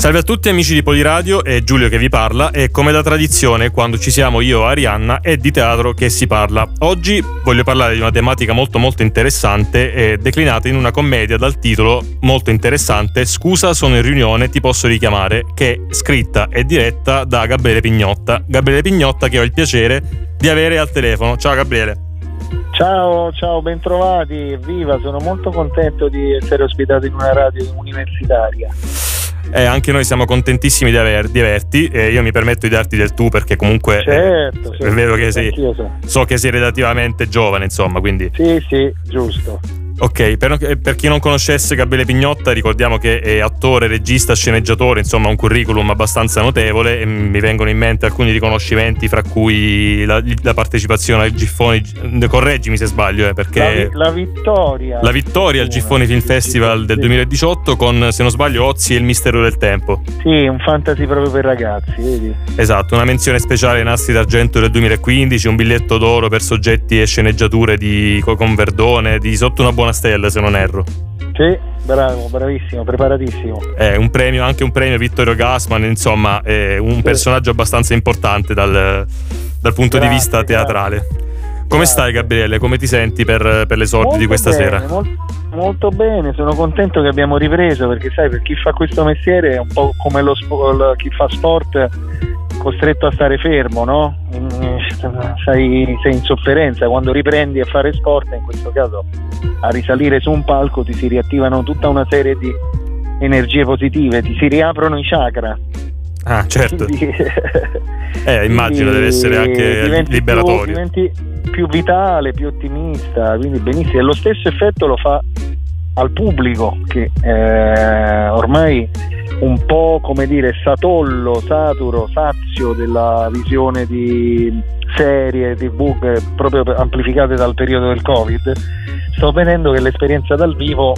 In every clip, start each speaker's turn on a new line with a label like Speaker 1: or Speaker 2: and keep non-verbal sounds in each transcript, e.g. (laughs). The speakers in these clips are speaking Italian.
Speaker 1: Salve a tutti amici di Poliradio, è Giulio che vi parla e come da tradizione quando ci siamo io e Arianna è di teatro che si parla. Oggi voglio parlare di una tematica molto molto interessante e declinata in una commedia dal titolo molto interessante Scusa sono in riunione, ti posso richiamare, che è scritta e diretta da Gabriele Pignotta. Gabriele Pignotta che ho il piacere di avere al telefono. Ciao Gabriele.
Speaker 2: Ciao, ciao, bentrovati, viva, sono molto contento di essere ospitato in una radio universitaria.
Speaker 1: Eh, anche noi siamo contentissimi di, aver, di averti e io mi permetto di darti del tu perché comunque
Speaker 2: certo, certo,
Speaker 1: è vero che sei, so. so che sei relativamente giovane, insomma, quindi...
Speaker 2: Sì, sì, giusto.
Speaker 1: Ok, per, per, chi non conoscesse Gabriele Pignotta, ricordiamo che è attore, regista, sceneggiatore, insomma un curriculum abbastanza notevole e mi vengono in mente alcuni riconoscimenti, fra cui la, la partecipazione al Giffoni, correggimi se sbaglio, eh, perché...
Speaker 2: La, la, vittoria.
Speaker 1: La vittoria al Giffoni Film Festival del 2018 con, se non sbaglio, Ozzi e il Mistero del Tempo.
Speaker 2: Sì, un fantasy proprio per ragazzi, vedi?
Speaker 1: Esatto, una menzione speciale ai Nastri d'Argento del 2015, un biglietto d'oro per soggetti e sceneggiature di, con Verdone, di Sotto una buona una stella, se non erro.
Speaker 2: Sì, bravo, bravissimo, preparatissimo.
Speaker 1: È un premio, anche un premio Vittorio Gassman, insomma, è un sì. personaggio abbastanza importante dal, dal punto grazie, di vista teatrale. Grazie. Come stai Gabriele? Come ti senti per, per l'esordio di questa
Speaker 2: bene,
Speaker 1: sera?
Speaker 2: Molto, molto, bene, sono contento che abbiamo ripreso perché sai, per chi fa questo mestiere è un po' come lo, chi fa sport costretto a stare fermo, no? Sei, sei, in sofferenza, quando riprendi a fare sport, in questo caso a risalire su un palco ti si riattivano tutta una serie di energie positive, ti si riaprono i chakra.
Speaker 1: Ah, certo. Quindi, eh, immagino deve essere anche liberatorio.
Speaker 2: Più, diventi più vitale, più ottimista, quindi benissimo. E lo stesso effetto lo fa al pubblico che eh, ormai un po' come dire satollo, saturo, sazio della visione di serie tv proprio amplificate dal periodo del covid. Sto vedendo che l'esperienza dal vivo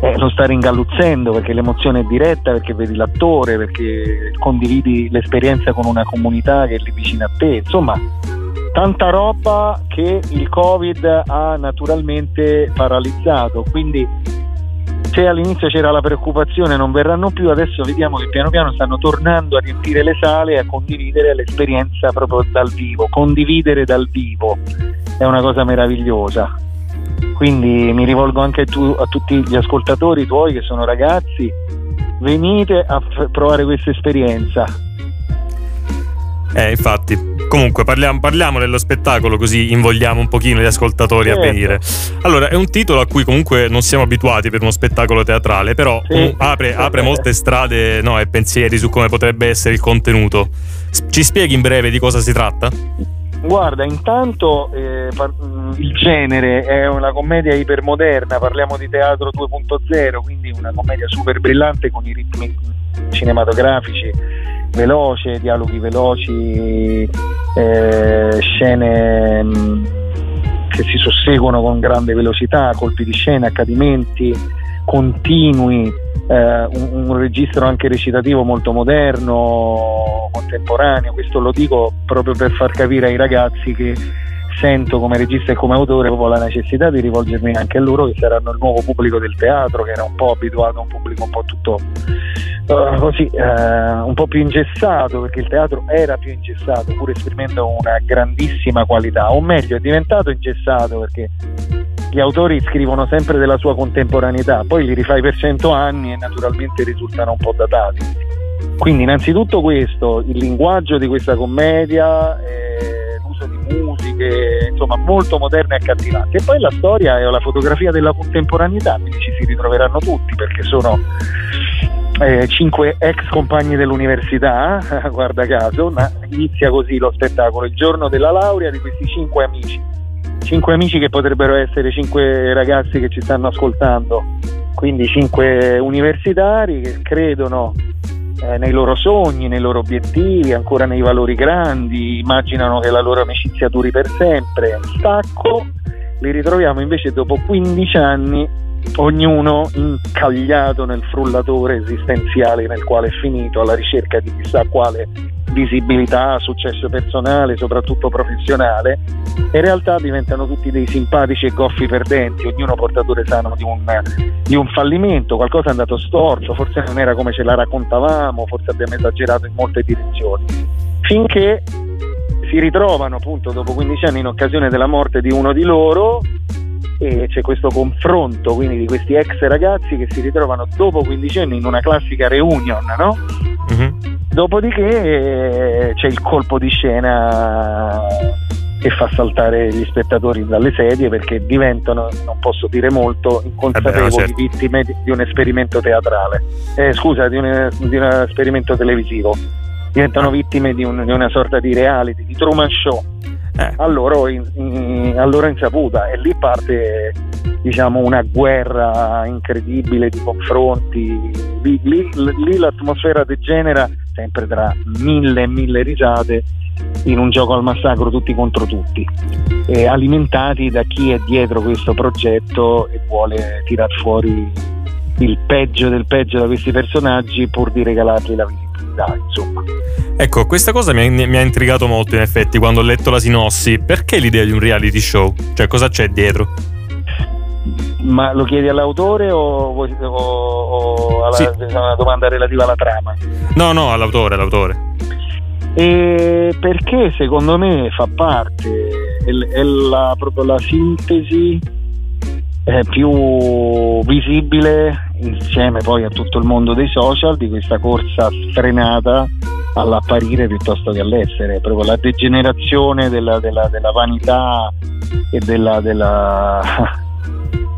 Speaker 2: eh, lo sta ringalluzzendo perché l'emozione è diretta, perché vedi l'attore, perché condividi l'esperienza con una comunità che è lì vicino a te, insomma tanta roba che il covid ha naturalmente paralizzato, quindi se all'inizio c'era la preoccupazione non verranno più, adesso vediamo che piano piano stanno tornando a riempire le sale e a condividere l'esperienza proprio dal vivo. Condividere dal vivo è una cosa meravigliosa. Quindi mi rivolgo anche tu, a tutti gli ascoltatori tuoi che sono ragazzi, venite a f- provare questa esperienza
Speaker 1: eh, infatti. Comunque parliamo, parliamo, dello spettacolo così invogliamo un pochino gli ascoltatori certo. a venire. Allora, è un titolo a cui comunque non siamo abituati per uno spettacolo teatrale, però sì. apre, apre, molte strade no, e pensieri su come potrebbe essere il contenuto. Ci spieghi in breve di cosa si tratta?
Speaker 2: Guarda, intanto eh, par- mm, il genere è una commedia ipermoderna, parliamo di teatro 2.0, quindi una commedia super brillante con i ritmi cinematografici veloce, dialoghi veloci, eh, scene mh, mm, che si susseguono con grande velocità, colpi di scena, accadimenti continui, eh, un, un, registro anche recitativo molto moderno, contemporaneo, questo lo dico proprio per far capire ai ragazzi che sento come regista e come autore proprio la necessità di rivolgermi anche a loro che saranno il nuovo pubblico del teatro che era un po' abituato a un pubblico un po' tutto uh, così uh, un po' più ingessato perché il teatro era più ingessato pur esprimendo una grandissima qualità. O meglio è diventato ingessato perché gli autori scrivono sempre della sua contemporaneità poi li rifai per cento anni e naturalmente risultano un po' datati. Quindi innanzitutto questo il linguaggio di questa commedia eh, l'uso di musiche, insomma molto moderne e accattivanti. E poi la storia è la fotografia della contemporaneità, quindi ci si ritroveranno tutti perché sono eh, cinque ex compagni dell'università, (laughs) guarda caso, ma inizia così lo spettacolo, il giorno della laurea di questi cinque amici. Cinque amici che potrebbero essere cinque ragazzi che ci stanno ascoltando, quindi cinque universitari che credono eh, nei loro sogni, nei loro obiettivi, ancora nei valori grandi, immaginano che la loro amicizia duri per sempre. Stacco, li ritroviamo invece dopo 15 anni, ognuno incagliato nel frullatore esistenziale nel quale è finito, alla ricerca di chissà quale visibilità, successo personale, soprattutto professionale, in realtà diventano tutti dei simpatici e goffi perdenti, ognuno portatore sano di un, di un fallimento, qualcosa è andato storto, forse non era come ce la raccontavamo, forse abbiamo esagerato in molte direzioni. Finché si ritrovano appunto dopo 15 anni in occasione della morte di uno di loro e c'è questo confronto quindi di questi ex ragazzi che si ritrovano dopo 15 anni in una classica reunion, no? Mm-hmm. Dopodiché eh, c'è il colpo di scena che fa saltare gli spettatori dalle sedie perché diventano, non posso dire molto, inconsapevoli eh beh, certo. vittime di, un esperimento teatrale, eh, scusa, di un, di un esperimento televisivo diventano vittime di, un, di, una sorta di reality, di Truman Show. Eh. A, loro in, in, a, loro insaputa e lì parte diciamo una guerra incredibile di confronti lì, lì, lì l'atmosfera degenera sempre tra mille e mille risate in un gioco al massacro tutti contro tutti e alimentati da chi è dietro questo progetto e vuole tirar fuori il peggio del peggio da questi personaggi pur di regalargli la dai, insomma.
Speaker 1: Ecco, questa cosa mi ha, mi ha, intrigato molto in effetti quando ho letto la sinossi. Perché l'idea di un reality show? Cioè, cosa c'è dietro?
Speaker 2: Ma lo chiedi all'autore o, o, o alla, sì. diciamo, una domanda relativa alla trama?
Speaker 1: No, no, all'autore, all'autore.
Speaker 2: E perché secondo me fa parte, è, è la, proprio la sintesi eh, più visibile insieme poi a tutto il mondo dei social di questa corsa sfrenata all'apparire piuttosto che all'essere, proprio la degenerazione della, della, della vanità e della, della,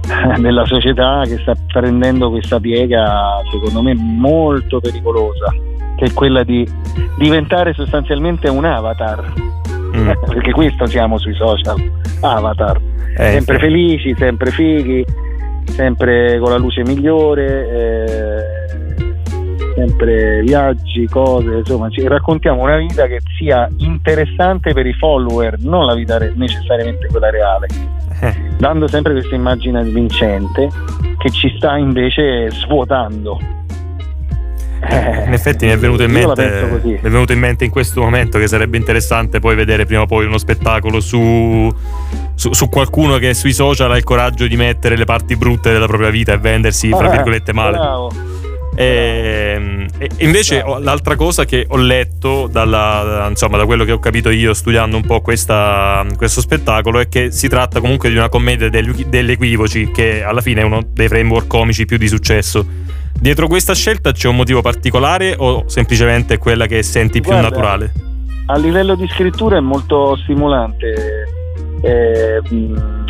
Speaker 2: (laughs) della società che sta prendendo questa piega secondo me molto pericolosa, che è quella di diventare sostanzialmente un avatar, mm. (laughs) perché questo siamo sui social, avatar eh, sempre sì. felici, sempre fighi, sempre con la luce migliore, eh, sempre viaggi, cose, insomma, ci raccontiamo una vita che sia interessante per i follower, non la vita re- necessariamente quella reale, eh. dando sempre questa immagine vincente che ci sta invece svuotando
Speaker 1: eh, in effetti mi è, venuto in mente, mi è venuto in mente in questo momento che sarebbe interessante poi vedere prima o poi uno spettacolo su, su, su, qualcuno che sui social ha il coraggio di mettere le parti brutte della propria vita e vendersi, fra virgolette, male. Bravo. E, e, invece Bravo. l'altra cosa che ho letto dalla, insomma, da quello che ho capito io studiando un po' questa, questo spettacolo è che si tratta comunque di una commedia degli, degli equivoci che alla fine è uno dei framework comici più di successo Dietro questa scelta c'è un motivo particolare o semplicemente quella che senti più Guarda, naturale?
Speaker 2: A livello di scrittura è molto stimolante eh,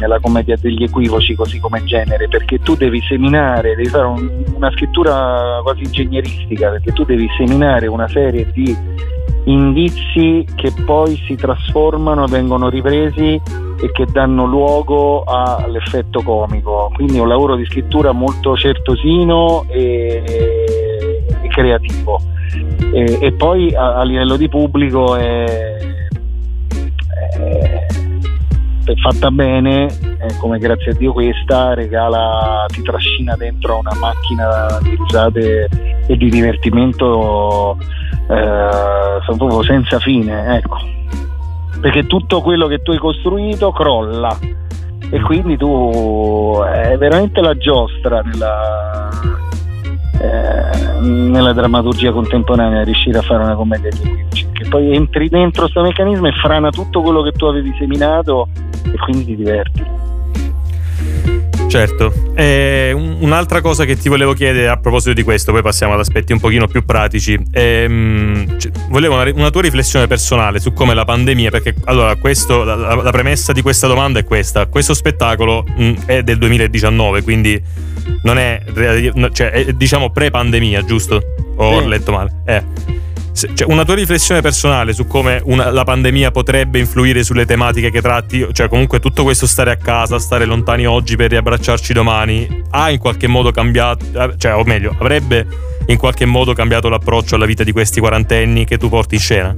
Speaker 2: la commedia degli equivoci così come genere perché tu devi seminare, devi fare un, una scrittura quasi ingegneristica perché tu devi seminare una serie di indizi che poi si trasformano vengono ripresi e che danno luogo all'effetto comico. Quindi è un lavoro di scrittura molto certosino e, e creativo. E, e, poi a, a, livello di pubblico è, è fatta bene, come grazie a Dio questa regala, ti trascina dentro una macchina di risate e di divertimento eh, proprio senza fine. Ecco perché tutto quello che tu hai costruito crolla e quindi tu è veramente la giostra nella, eh, nella drammaturgia contemporanea riuscire a fare una commedia di equivoci che poi entri dentro questo meccanismo e frana tutto quello che tu avevi seminato e quindi ti diverti.
Speaker 1: Certo, eh, un'altra cosa che ti volevo chiedere a proposito di questo, poi passiamo ad aspetti un pochino più pratici, ehm, cioè, volevo una, una, tua riflessione personale su come la pandemia, perché allora questo, la, la, premessa di questa domanda è questa, questo spettacolo mh, è del 2019, quindi non è, cioè, è diciamo pre-pandemia, giusto? O ho letto male? Eh cioè, una tua riflessione personale su come una, la pandemia potrebbe influire sulle tematiche che tratti, cioè comunque tutto questo stare a casa, stare lontani oggi per riabbracciarci domani, ha in qualche modo cambiato, eh, cioè o meglio, avrebbe in qualche modo cambiato l'approccio alla vita di questi quarantenni che tu porti in scena?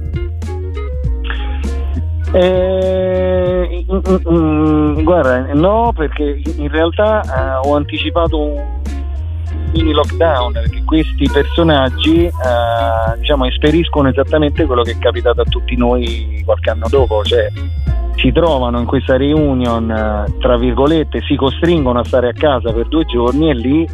Speaker 2: Eh, mm, mm, guarda, no, perché in realtà eh, ho anticipato un mini lockdown, perché questi personaggi eh, diciamo, esperiscono esattamente quello che è capitato a tutti noi qualche anno dopo, cioè si trovano in questa reunion, eh, tra virgolette, si costringono a stare a casa per due giorni e lì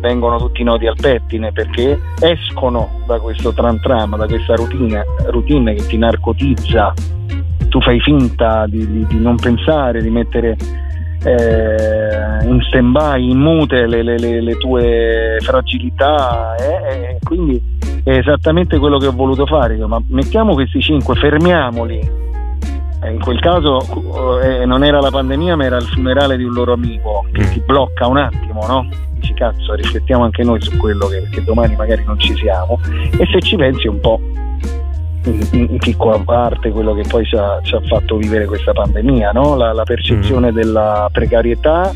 Speaker 2: vengono tutti noti al pettine perché escono da questo tram tram, da questa routine, routine che ti narcotizza, tu fai finta di, di, di non pensare, di mettere eh, in stand by, in mute le, le, le, le tue fragilità eh, quindi è esattamente quello che ho voluto fare, ma mettiamo questi cinque, fermiamoli eh, in quel caso eh, non era la pandemia ma era il funerale di un loro amico che mm. ti blocca un attimo, no? Dici cazzo, riflettiamo anche noi su quello che, perché domani magari non ci siamo e se ci pensi un po' in, piccola parte quello che poi ci ha, ci ha fatto vivere questa pandemia, no? la, la, percezione mm. della precarietà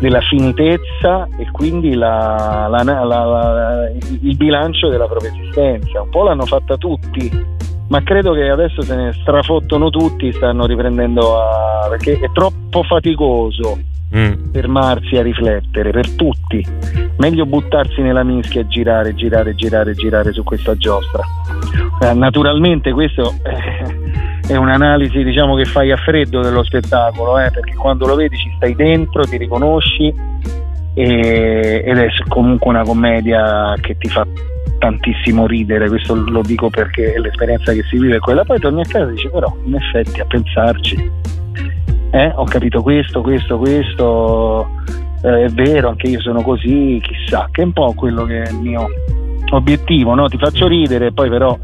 Speaker 2: della finitezza e quindi la, la, il bilancio della propria esistenza. Un po' l'hanno fatta tutti, ma credo che adesso se ne strafottono tutti, stanno riprendendo a... perché è troppo faticoso mm. fermarsi a riflettere per tutti. Meglio buttarsi nella mischia e girare, girare, girare, girare su questa giostra. Eh, naturalmente questo eh, è un'analisi diciamo, che fai a freddo dello spettacolo, eh, perché quando lo vedi ci stai dentro, ti riconosci e, ed è comunque una commedia che ti fa tantissimo ridere, questo lo dico perché l'esperienza che si vive è quella, poi torni a casa e dici però in effetti a pensarci, eh, ho capito questo, questo, questo, eh, è vero, anche io sono così, chissà, che è un po' quello che è il mio obiettivo, no? ti faccio ridere, poi però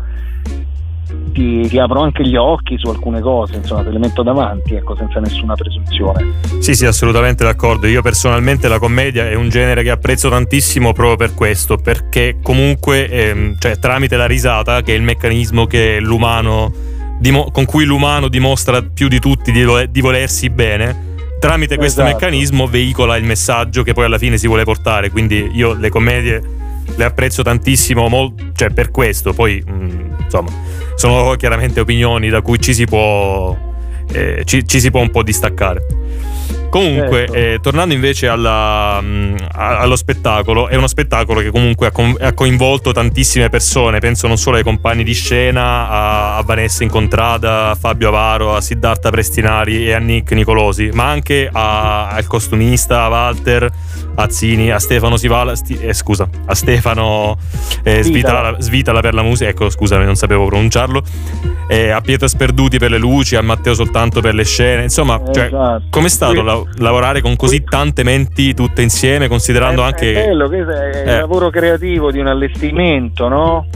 Speaker 2: ti, ti, apro anche gli occhi su alcune cose, insomma, te le metto davanti, ecco, senza nessuna presunzione.
Speaker 1: Sì, sì, assolutamente d'accordo. Io personalmente la commedia è un genere che apprezzo tantissimo proprio per questo, perché comunque, ehm, cioè, tramite la risata, che è il meccanismo che l'umano, dimo- con cui l'umano dimostra più di tutti di, vo- di volersi bene, tramite questo esatto. meccanismo veicola il messaggio che poi alla fine si vuole portare. Quindi io le commedie le apprezzo tantissimo, mol- cioè per questo, poi mh, mm, insomma sono chiaramente opinioni da cui ci si può, eh, ci, ci si può un po' distaccare. Comunque, certo. eh, tornando invece alla, mh, mm, allo spettacolo, è uno spettacolo che comunque ha, co- ha, coinvolto tantissime persone, penso non solo ai compagni di scena, a, a Vanessa Incontrada, a Fabio Avaro, a Siddhartha Prestinari e a Nick Nicolosi, ma anche a, al costumista, a Walter, a Zini, a Stefano Sivala, sti, eh, scusa, a Stefano eh, Svitala, Svitala, per la musica, ecco scusami non sapevo pronunciarlo, eh, a Pietro Sperduti per le luci, a Matteo soltanto per le scene, insomma, cioè, esatto. com'è stato la, lavorare con così tante menti tutte insieme, considerando
Speaker 2: è,
Speaker 1: anche...
Speaker 2: È bello, questo è il eh. lavoro creativo di un allestimento, no?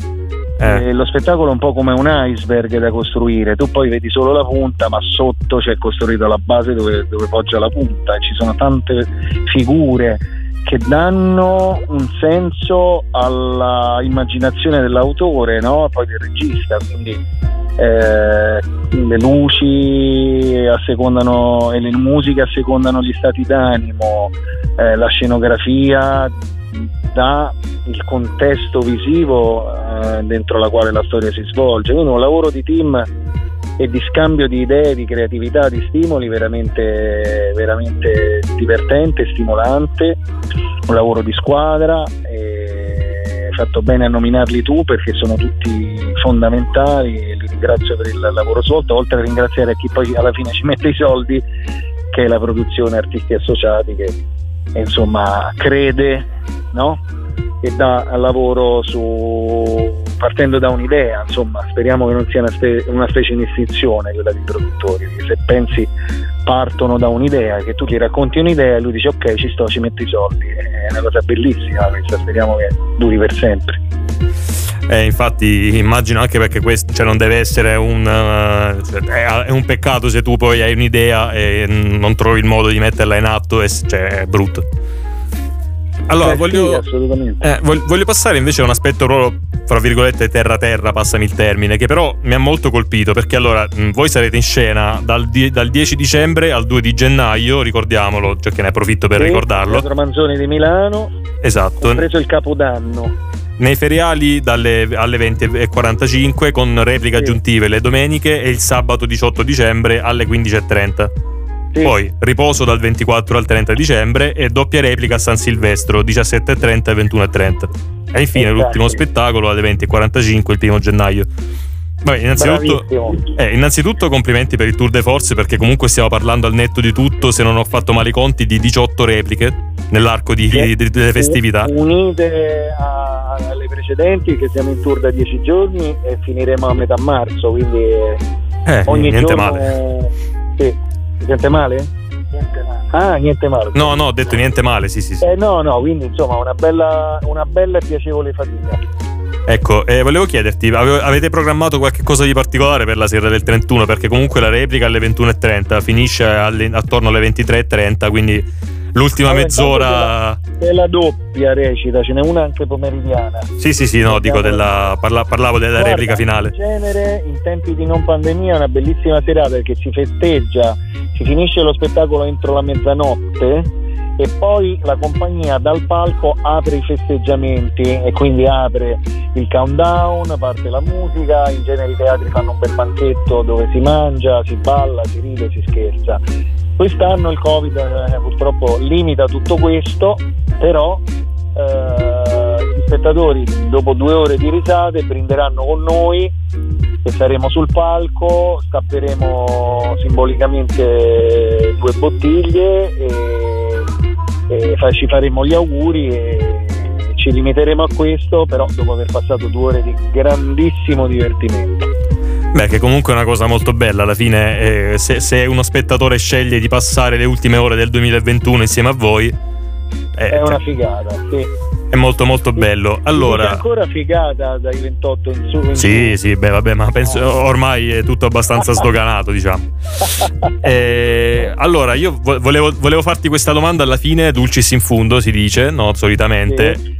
Speaker 2: Eh. lo spettacolo è un po' come un iceberg da costruire, tu poi vedi solo la punta, ma sotto c'è costruita la base dove, dove poggia la punta e ci sono tante figure che danno un senso all'immaginazione dell'autore, no? poi del regista, quindi eh, le luci assecondano e le musiche assecondano gli stati d'animo, eh, la scenografia dà il contesto visivo eh, dentro la quale la storia si svolge. Quindi un lavoro di team e di scambio di idee, di creatività, di stimoli veramente, veramente divertente, stimolante, un lavoro di squadra. hai fatto bene a nominarli tu perché sono tutti fondamentali e li ringrazio per il lavoro svolto, oltre a ringraziare chi poi alla fine ci mette i soldi, che è la produzione Artisti Associati che insomma crede no? e dà lavoro su, partendo da un'idea, insomma, speriamo che non sia una, spe, una specie di istinzione quella dei produttori, perché se pensi partono da un'idea, che tu gli racconti un'idea e lui dice ok ci sto, ci metto i soldi, è una cosa bellissima speriamo che duri per sempre.
Speaker 1: Eh, infatti immagino anche perché questo cioè, non deve essere un, uh, è un peccato se tu poi hai un'idea e non trovi il modo di metterla in atto e cioè, è brutto. Allora, eh, voglio, sì, eh, voglio, passare invece a un aspetto proprio, fra virgolette, terra-terra, passami il termine, che però mi ha molto colpito perché allora voi sarete in scena dal, die, dal, 10 dicembre al 2 di gennaio, ricordiamolo, cioè che ne approfitto per sì, ricordarlo.
Speaker 2: Teatro Manzoni di Milano.
Speaker 1: Esatto.
Speaker 2: preso il Capodanno.
Speaker 1: Nei feriali dalle, alle 20.45 con repliche sì. aggiuntive le domeniche e il sabato 18 dicembre alle 15.30. sì. poi riposo dal 24 al 30 dicembre e doppia replica a San Silvestro 17.30 e 21.30. E infine esatto. l'ultimo spettacolo alle 20.45 il primo gennaio. Vabbè, innanzitutto, eh, innanzitutto, complimenti per il Tour de Force perché comunque stiamo parlando al netto di tutto, se non ho fatto male i conti, di 18 repliche nell'arco di, sì, di, delle festività.
Speaker 2: Unite a, precedenti che siamo in tour da 10 giorni e finiremo a metà marzo, quindi
Speaker 1: eh, ogni
Speaker 2: niente
Speaker 1: giorno... male.
Speaker 2: Sì. Si sente male? Niente male. Ah, niente male.
Speaker 1: No, no, ho detto niente male, sì, sì. sì.
Speaker 2: Eh, no, no, quindi insomma una bella, una bella e piacevole fatica.
Speaker 1: Ecco, eh, volevo chiederti, avete programmato qualche cosa di particolare per la sera del 31? Perché comunque la replica alle 21.30 finisce alle, attorno alle 23.30, quindi l'ultima allora, mezz'ora...
Speaker 2: È la doppia recita, ce n'è una anche pomeridiana.
Speaker 1: Sì, sì, sì, no, dico della, parla, parlavo della Guarda, replica finale.
Speaker 2: In genere, in tempi di non pandemia, è una bellissima serata perché si festeggia, si finisce lo spettacolo entro la mezzanotte e poi la compagnia dal palco apre i festeggiamenti e quindi apre il countdown, parte la musica, in genere i teatri fanno un bel banchetto dove si mangia, si balla, si ride, si scherza. Quest'anno il Covid eh, purtroppo limita tutto questo, però eh, gli spettatori dopo due ore di risate brinderanno con noi e saremo sul palco, stapperemo simbolicamente due bottiglie e e ci faremo gli auguri e ci limiteremo a questo, però dopo aver passato due ore di grandissimo divertimento.
Speaker 1: Beh, che comunque è una cosa molto bella, alla fine eh, se, se, uno spettatore sceglie di passare le ultime ore del 2021 insieme a voi...
Speaker 2: Eh, è una cioè, figata, sì.
Speaker 1: È molto molto bello. Allora,
Speaker 2: è ancora figata dai 28 in su. In
Speaker 1: sì, sì, beh, vabbè, ma penso ormai è tutto abbastanza sdoganato, diciamo. (laughs) Eh, allora, io volevo, volevo, farti questa domanda alla fine, dulcis in fundo, si dice, no? Solitamente. Sì.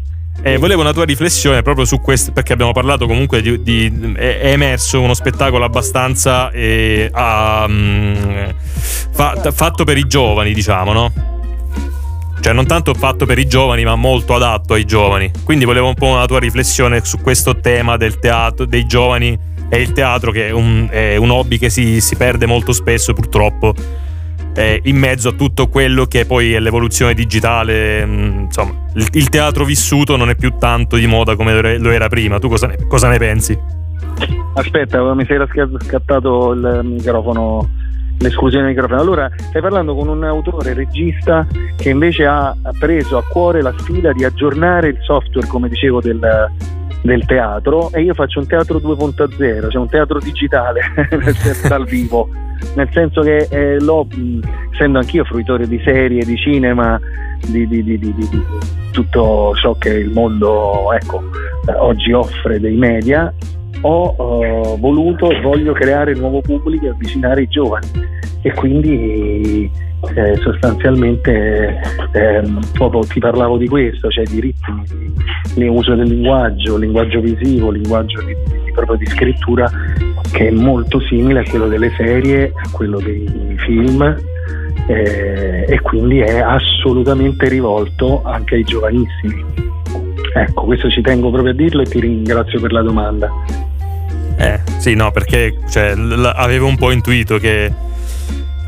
Speaker 1: E volevo una tua riflessione proprio su questo, perché abbiamo parlato comunque di. di è, emerso uno spettacolo abbastanza eh, um, fa, fatto per i giovani, diciamo, no? Cioè, non tanto fatto per i giovani, ma molto adatto ai giovani. Quindi volevo un po' una tua riflessione su questo tema del teatro, dei giovani e il teatro, che è un, è un hobby che si, si, perde molto spesso, purtroppo. Eh, in mezzo a tutto quello che poi è l'evoluzione digitale, mm, insomma, il, il, teatro vissuto non è più tanto di moda come lo era prima. Tu cosa ne, cosa ne pensi?
Speaker 2: Aspetta, mi si era scattato il microfono l'esclusione del microfono. Allora, stai parlando con un autore regista che invece ha preso a cuore la sfida di aggiornare il software, come dicevo, del, del teatro e io faccio un teatro 2.0, cioè un teatro digitale (laughs) dal vivo, nel senso che eh, l'ho, essendo anch'io fruitore di serie, di cinema, di, di, di, di, tutto ciò che il mondo ecco, oggi offre dei media, ho uh, voluto e voglio creare nuovo pubblico e avvicinare i giovani. E quindi eh, sostanzialmente eh, proprio ti parlavo di questo, cioè di ritmi, di uso del linguaggio, linguaggio visivo, linguaggio di, di, proprio di scrittura che è molto simile a quello delle serie, a quello dei film eh, e quindi è assolutamente rivolto anche ai giovanissimi. Ecco, questo ci tengo proprio a dirlo e ti ringrazio per la domanda.
Speaker 1: Eh, sì, no, perché cioè, l- avevo un po' intuito che,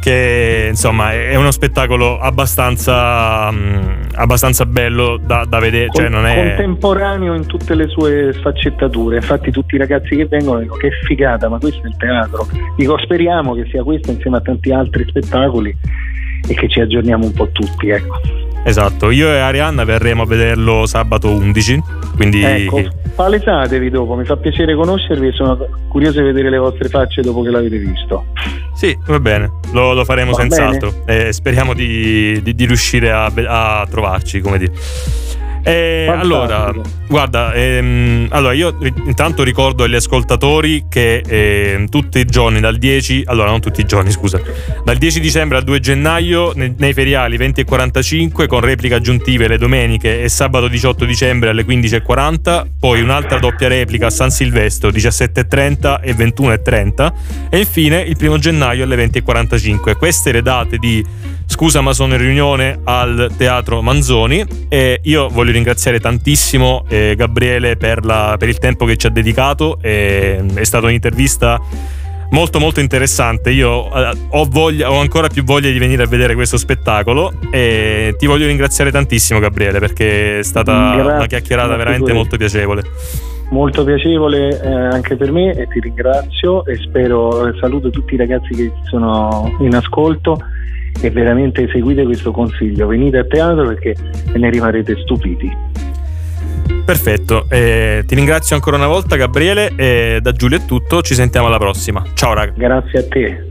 Speaker 1: che insomma è uno spettacolo abbastanza, mh, mm, abbastanza bello da, da vedere. Cioè, non è...
Speaker 2: Contemporaneo in tutte le sue sfaccettature. Infatti, tutti i ragazzi che vengono dicono che figata, ma questo è il teatro. Dico, speriamo che sia questo insieme a tanti altri spettacoli e che ci aggiorniamo un po' tutti. Ecco.
Speaker 1: Esatto, io e Arianna verremo a vederlo sabato 11. Quindi...
Speaker 2: Ecco, palesatevi dopo, mi fa piacere conoscervi e sono curioso di vedere le vostre facce dopo che l'avete visto.
Speaker 1: Sì, va bene, lo, lo faremo va senz'altro e speriamo di, di, di riuscire a, a trovarci, come dire. Eh, allora, guarda, ehm, allora io intanto ricordo agli ascoltatori che eh, tutti i giorni dal 10, allora non tutti i giorni, scusa, dal 10 dicembre al 2 gennaio nei, nei feriali 20 e 45 con repliche aggiuntive le domeniche e sabato 18 dicembre alle 15 e 40, poi un'altra doppia replica a San Silvestro 17 e 30 e 21 e 30 e infine il primo gennaio alle 20 e 45. Queste le date di Scusa ma sono in riunione al Teatro Manzoni e io voglio ringraziare tantissimo eh, Gabriele per, la, per, il tempo che ci ha dedicato. E, è stata un'intervista molto molto interessante. Io eh, ho, voglia, ho ancora più voglia di venire a vedere questo spettacolo e ti voglio ringraziare tantissimo Gabriele perché è stata Grazie, una chiacchierata veramente molto piacevole
Speaker 2: molto piacevole eh, anche per me e ti ringrazio e spero eh, saluto tutti i ragazzi che sono in ascolto e veramente seguite questo consiglio. Venite a teatro perché ne rimarrete stupiti.
Speaker 1: Perfetto. Eh, ti ringrazio ancora una volta Gabriele e da Giulio è tutto. Ci sentiamo alla prossima. Ciao raga.
Speaker 2: Grazie a te